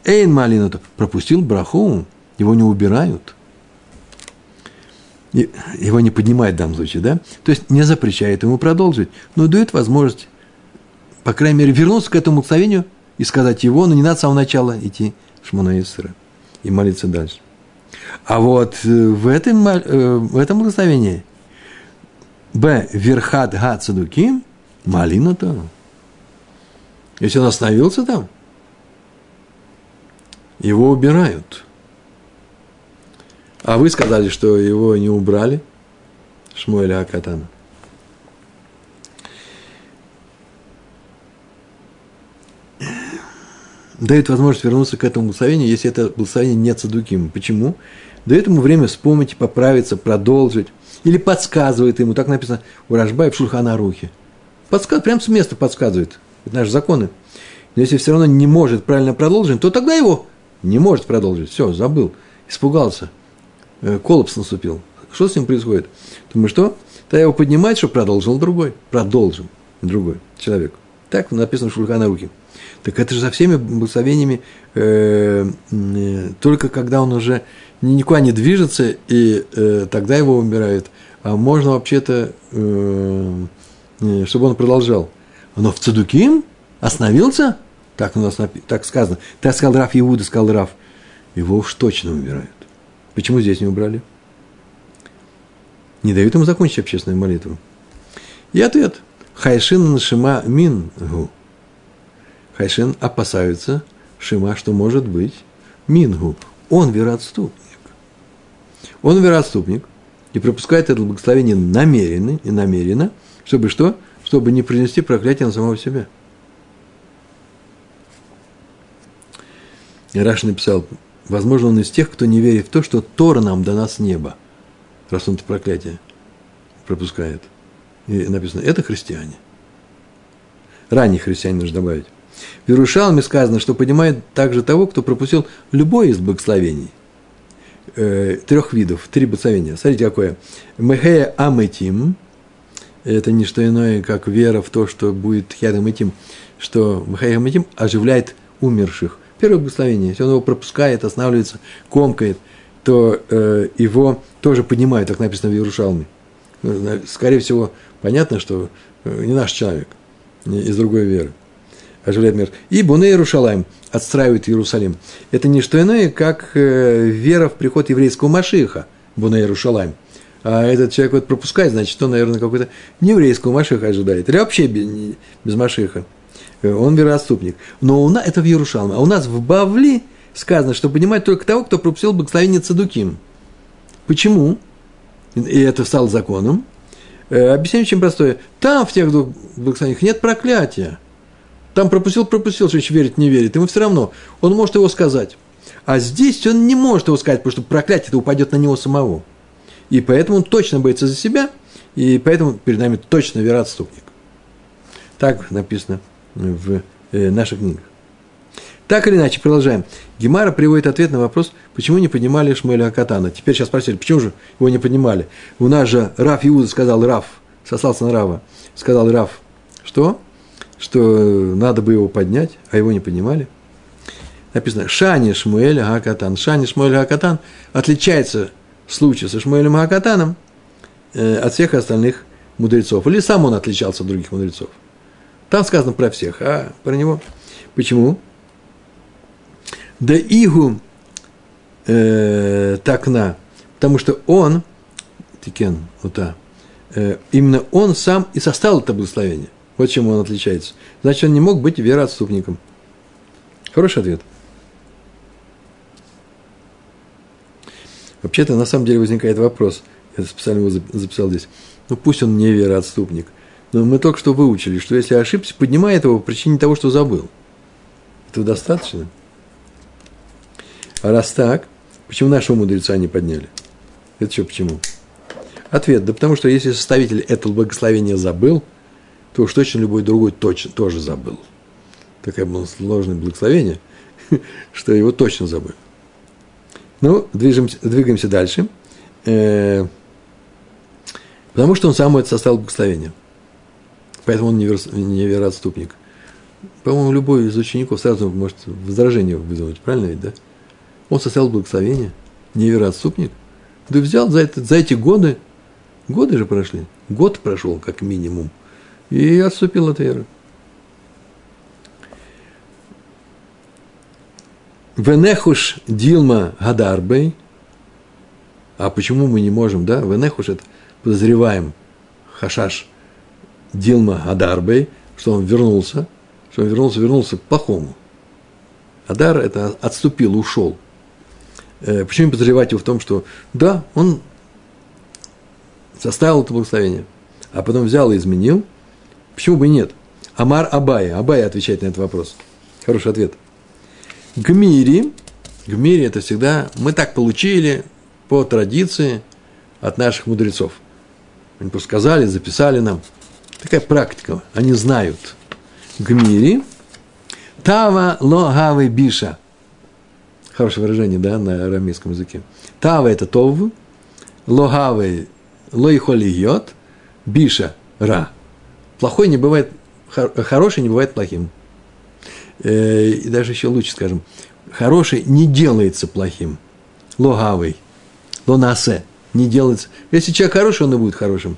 Эйн малин ото. Пропустил браху. Его не убирают его не поднимает в данном случае, да? То есть не запрещает ему продолжить, но дает возможность, по крайней мере, вернуться к этому благословению и сказать его, но не надо с самого начала идти в Шмона Исра и молиться дальше. А вот э, в этом, э, в этом благословении Б. Верхат Га Цадуким Малина то. Если он остановился там, его убирают – а вы сказали, что его не убрали, Шмуэля Акатана. Дает возможность вернуться к этому благословению, если это благословение не цадуким. Почему? Дает ему время вспомнить, поправиться, продолжить. Или подсказывает ему, так написано у Рашбай в Шульхана Рухе. Подсказывает, прямо с места подсказывает. Это наши законы. Но если все равно не может правильно продолжить, то тогда его не может продолжить. Все, забыл, испугался – Э, коллапс наступил. Что с ним происходит? Думаю, что? Тогда его поднимать, чтобы продолжил другой. Продолжим другой человек. Так написано в Шульхана Руки. Так это же со всеми благословениями, э, э, только когда он уже никуда не движется, и э, тогда его умирает. А можно вообще-то, э, э, чтобы он продолжал. Но в Цадуким остановился, так у нас так сказано. Так сказал Раф Иуда, сказал Раф. Его уж точно умирают. Почему здесь не убрали? Не дают ему закончить общественную молитву. И ответ. Хайшин нашима мингу. Хайшин опасаются Шима, что может быть мингу. Он вероотступник. Он вероотступник и пропускает это благословение намеренно и намеренно, чтобы что? Чтобы не принести проклятие на самого себя. Раш написал, Возможно, он из тех, кто не верит в то, что Тора нам дана с неба, раз он это проклятие пропускает. И написано, это христиане. Ранние христиане нужно добавить. В Иерушалме сказано, что поднимает также того, кто пропустил любое из благословений. Э, трех видов, три благословения. Смотрите, какое. Мехея аметим. Это не что иное, как вера в то, что будет хядам этим, что Мехея аметим оживляет умерших. Первое благословение, если он его пропускает, останавливается, комкает, то э, его тоже поднимают, так написано в Иерушалме. Ну, скорее всего, понятно, что э, не наш человек, из другой веры оживляет мир. И Буне Иерушалаем отстраивает Иерусалим. Это не что иное, как э, вера в приход еврейского Машиха, Буне Иерушалаем. А этот человек вот пропускает, значит, он, наверное, какой-то нееврейского Машиха ожидает. Или вообще без, без Машиха. Э, он вероотступник. Но у нас, это в Иерушалме. А у нас в Бавли сказано, что понимать только того, кто пропустил благословение Цадуким. Почему? И это стало законом. Э, объяснение очень простое. Там, в тех двух благословениях, нет проклятия. Там пропустил, пропустил, что еще верит, не верит. Ему все равно. Он может его сказать. А здесь он не может его сказать, потому что проклятие это упадет на него самого. И поэтому он точно боится за себя, и поэтому перед нами точно вероотступник. Так написано в э, наших книгах. Так или иначе, продолжаем. Гемара приводит ответ на вопрос, почему не поднимали Шмеля Акатана. Теперь сейчас спросили, почему же его не поднимали? У нас же Раф Иуда сказал Раф, сослался на Рава, сказал Раф, что? что надо бы его поднять, а его не поднимали. Написано Шани Шмуэль Гакатан. Шани Шмуэль Гакатан отличается случае со Шмуэлем Гакатаном э, от всех остальных мудрецов. Или сам он отличался от других мудрецов. Там сказано про всех, а про него. Почему? דאיהו э, תקנה, потому что он, תיקן אותה, э, именно он сам и составил это благословение – вот чем он отличается. Значит, он не мог быть вероотступником. Хороший ответ. Вообще-то, на самом деле, возникает вопрос. Я специально его записал здесь. Ну, пусть он не вероотступник. Но мы только что выучили, что если ошибся, поднимает его по причине того, что забыл. Этого достаточно? А раз так, почему нашего мудреца не подняли? Это что, почему? Ответ, да потому что если составитель этого благословения забыл – то уж точно любой другой точно, тоже забыл. Такое было сложное благословение, *laughs* что его точно забыл. Ну, движемся, двигаемся дальше. Э, потому что он сам это составил благословение. Поэтому он не, вер, не вероотступник. По-моему, любой из учеников сразу может возражение вызвать, правильно ведь, да? Он составил благословение, не вероотступник. Да взял за, это, за эти годы, годы же прошли, год прошел как минимум – и отступил от веры. Венехуш Дилма Гадарбей. А почему мы не можем, да? Венехуш это подозреваем Хашаш Дилма Гадарбей, что он вернулся, что он вернулся, вернулся к плохому. Адар это отступил, ушел. Э, почему подозревать его в том, что да, он составил это благословение, а потом взял и изменил, Почему бы и нет? Амар Абая. Абая отвечает на этот вопрос. Хороший ответ. Гмири. Гмири – это всегда мы так получили по традиции от наших мудрецов. Они просто сказали, записали нам. Такая практика. Они знают. Гмири. Тава логавы биша. Хорошее выражение, да, на арамейском языке. Тава – это тов, логавы – лоихолиот, биша – ра – Плохой не бывает, хороший не бывает плохим. Э, и даже еще лучше скажем, хороший не делается плохим. Логавый, лонасе, не делается. Если человек хороший, он и будет хорошим.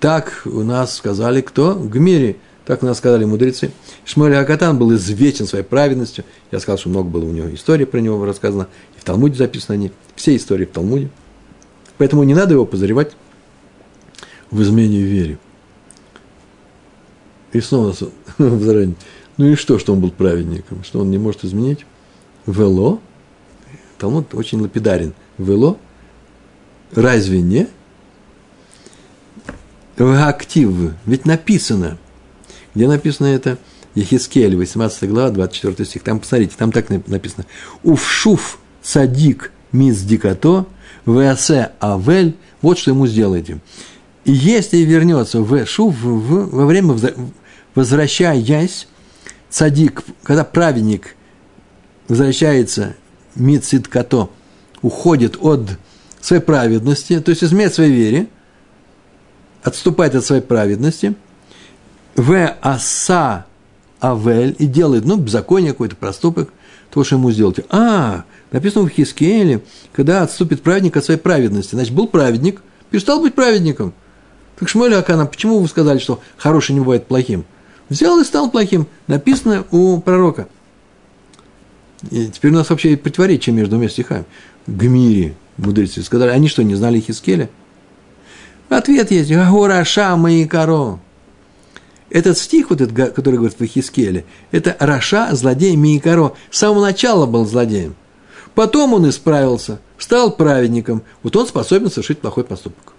Так у нас сказали кто? В мире. Так у нас сказали мудрецы. Шмуэль Акатан был известен своей праведностью. Я сказал, что много было у него историй про него рассказано. И в Талмуде записаны они. Все истории в Талмуде. Поэтому не надо его подозревать в измене вере. И снова *laughs* возражение. Ну и что, что он был праведником? Что он не может изменить? Вело? Талмуд очень лапидарен. Вело? Разве не? Актив. Ведь написано. Где написано это? Ехискель, 18 глава, 24 стих. Там, посмотрите, там так написано. Уфшуф садик мис дикато, васе авель. Вот что ему сделаете. И если вернется в шуф в, во время возвращаясь, цадик, когда праведник возвращается мицит като, уходит от своей праведности, то есть изменяет своей вере, отступает от своей праведности, в аса авель и делает, ну, беззаконие, какой-то проступок, то, что ему сделать. А, написано в Хискеле, когда отступит праведник от своей праведности. Значит, был праведник, перестал быть праведником. Так Шмуэль Акана, почему вы сказали, что хороший не бывает плохим? Взял и стал плохим. Написано у пророка. И теперь у нас вообще противоречие между двумя стихами. Гмири, мудрецы, сказали, они что, не знали Хискеля? Ответ есть. Гораша и каро. Этот стих, вот этот, который говорит в Хискеле, это Раша, злодей Миикаро. С самого начала был злодеем. Потом он исправился, стал праведником. Вот он способен совершить плохой поступок.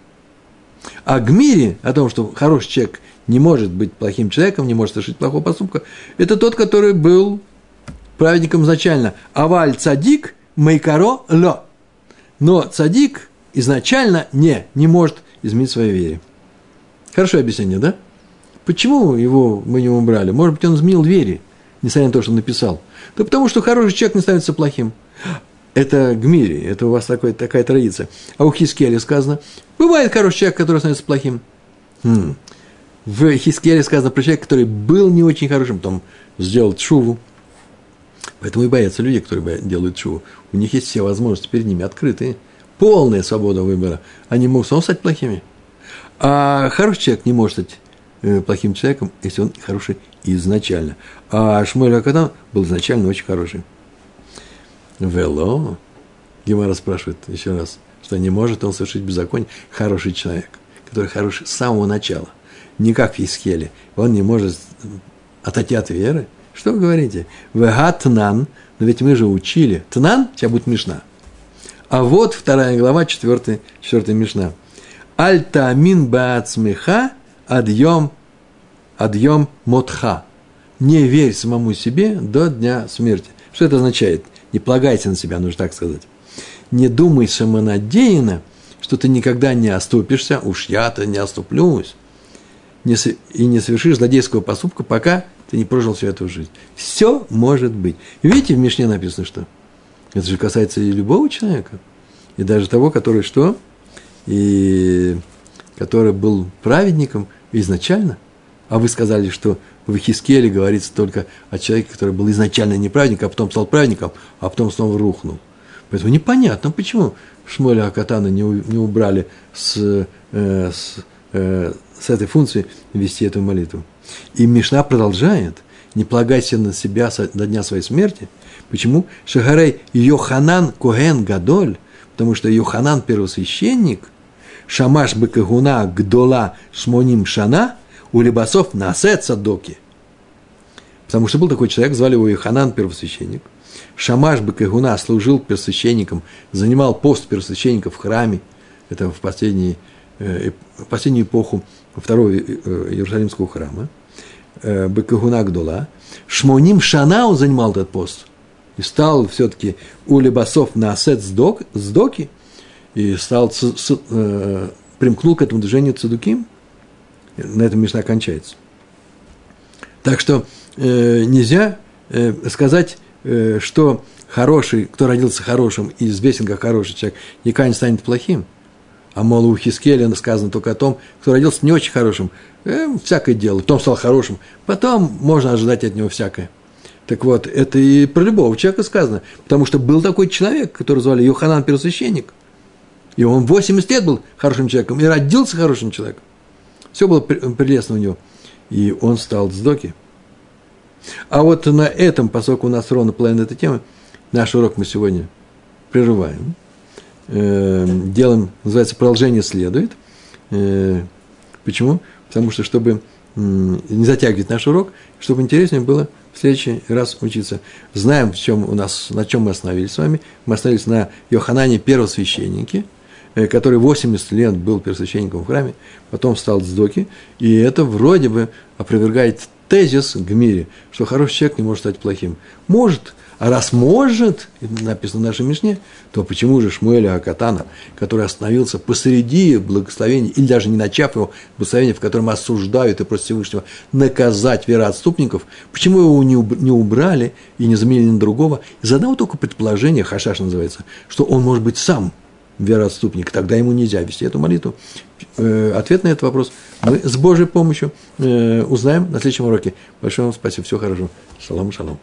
А Гмири, о том, что хороший человек не может быть плохим человеком, не может совершить плохого поступка, это тот, который был праведником изначально. Аваль цадик мейкаро ло. Но цадик изначально не, не может изменить своей вере. Хорошее объяснение, да? Почему его мы не убрали? Может быть, он изменил двери, несмотря на то, что написал. Да потому что хороший человек не становится плохим. Это Гмири, это у вас такой, такая традиция. А у Хискеля сказано, бывает хороший человек, который становится плохим. Хм. В Хискеле сказано про человека, который был не очень хорошим, потом сделал шуву. Поэтому и боятся люди, которые делают шуву. У них есть все возможности перед ними открытые. Полная свобода выбора. Они могут снова стать плохими. А хороший человек не может стать Э, плохим человеком, если он хороший изначально. А Шмуэль Акадан был изначально очень хороший. Вело, Гемара спрашивает еще раз, что не может он совершить беззаконие. Хороший человек, который хороший с самого начала. Не как в Исхеле. Он не может отойти от веры. Что вы говорите? Вегатнан, но ведь мы же учили. Тнан, тебя будет Мишна. А вот вторая глава, четвертая, четвертая Мишна. Альтамин баацмеха адьем, адьем мотха. Не верь самому себе до дня смерти. Что это означает? Не полагайся на себя, нужно так сказать. Не думай самонадеянно, что ты никогда не оступишься, уж я-то не оступлюсь, и не совершишь злодейского поступка, пока ты не прожил всю эту жизнь. Все может быть. видите, в Мишне написано, что это же касается и любого человека, и даже того, который что? И который был праведником – изначально, а вы сказали, что в Хискеле говорится только о человеке, который был изначально не праведником, а потом стал праведником, а потом снова рухнул. Поэтому непонятно, почему Шмоля Акатана не, не убрали с, э, с, э, с этой функции вести эту молитву. И Мишна продолжает, не полагайся на себя до дня своей смерти. Почему? Шагарей Йоханан Коген Гадоль, потому что Йоханан первосвященник – Шамаш Бекагуна Гдола Шмоним Шана, у Лебасов Насе Цадоки. Потому что был такой человек, звали его Иханан, первосвященник. Шамаш Бекагуна служил первосвященником, занимал пост первосвященника в храме. Это в последнюю, э, последнюю эпоху второго э, Иерусалимского храма. Э, Бекагуна Гдола. Шмоним Шана он занимал этот пост. И стал все-таки у Лебасов на асет сдоки – и стал, ц, ц, э, примкнул к этому движению цадуким, на этом Мишна кончается. Так что э, нельзя э, сказать, э, что хороший, кто родился хорошим и известен как хороший человек, никогда не станет плохим. А мол, у Хискеля сказано только о том, кто родился не очень хорошим, э, всякое дело, потом стал хорошим, потом можно ожидать от него всякое. Так вот, это и про любого человека сказано, потому что был такой человек, который звали Йоханан Первосвященник – и он 80 лет был хорошим человеком, и родился хорошим человеком. Все было прелестно у него. И он стал сдоки. А вот на этом, поскольку у нас ровно половина этой темы, наш урок мы сегодня прерываем. Э, делаем, называется, продолжение следует. Э, почему? Потому что, чтобы не затягивать наш урок, чтобы интереснее было в следующий раз учиться. Знаем, в чем у нас, на чем мы остановились с вами. Мы остановились на Йоханане первосвященнике – Э, который 80 лет был первосвященником в храме, потом стал сдоки, и это вроде бы опровергает тезис Гмири, что хороший человек не может стать плохим. Может, А раз может, написано в нашей Мишне, то почему же Шмуэля Акатана, который остановился посреди благословения, или даже не начав его благословения, в котором осуждают и просят Всевышнего наказать вероотступников, почему его не, не убрали и не заменили на другого? Из одного только предположения, хашаш называется, что он может быть сам вероотступник, тогда ему нельзя вести эту молитву. Э, ответ на этот вопрос мы с Божьей помощью э, узнаем на следующем уроке. Большое вам спасибо, всего хорошего. Шалом, шалом.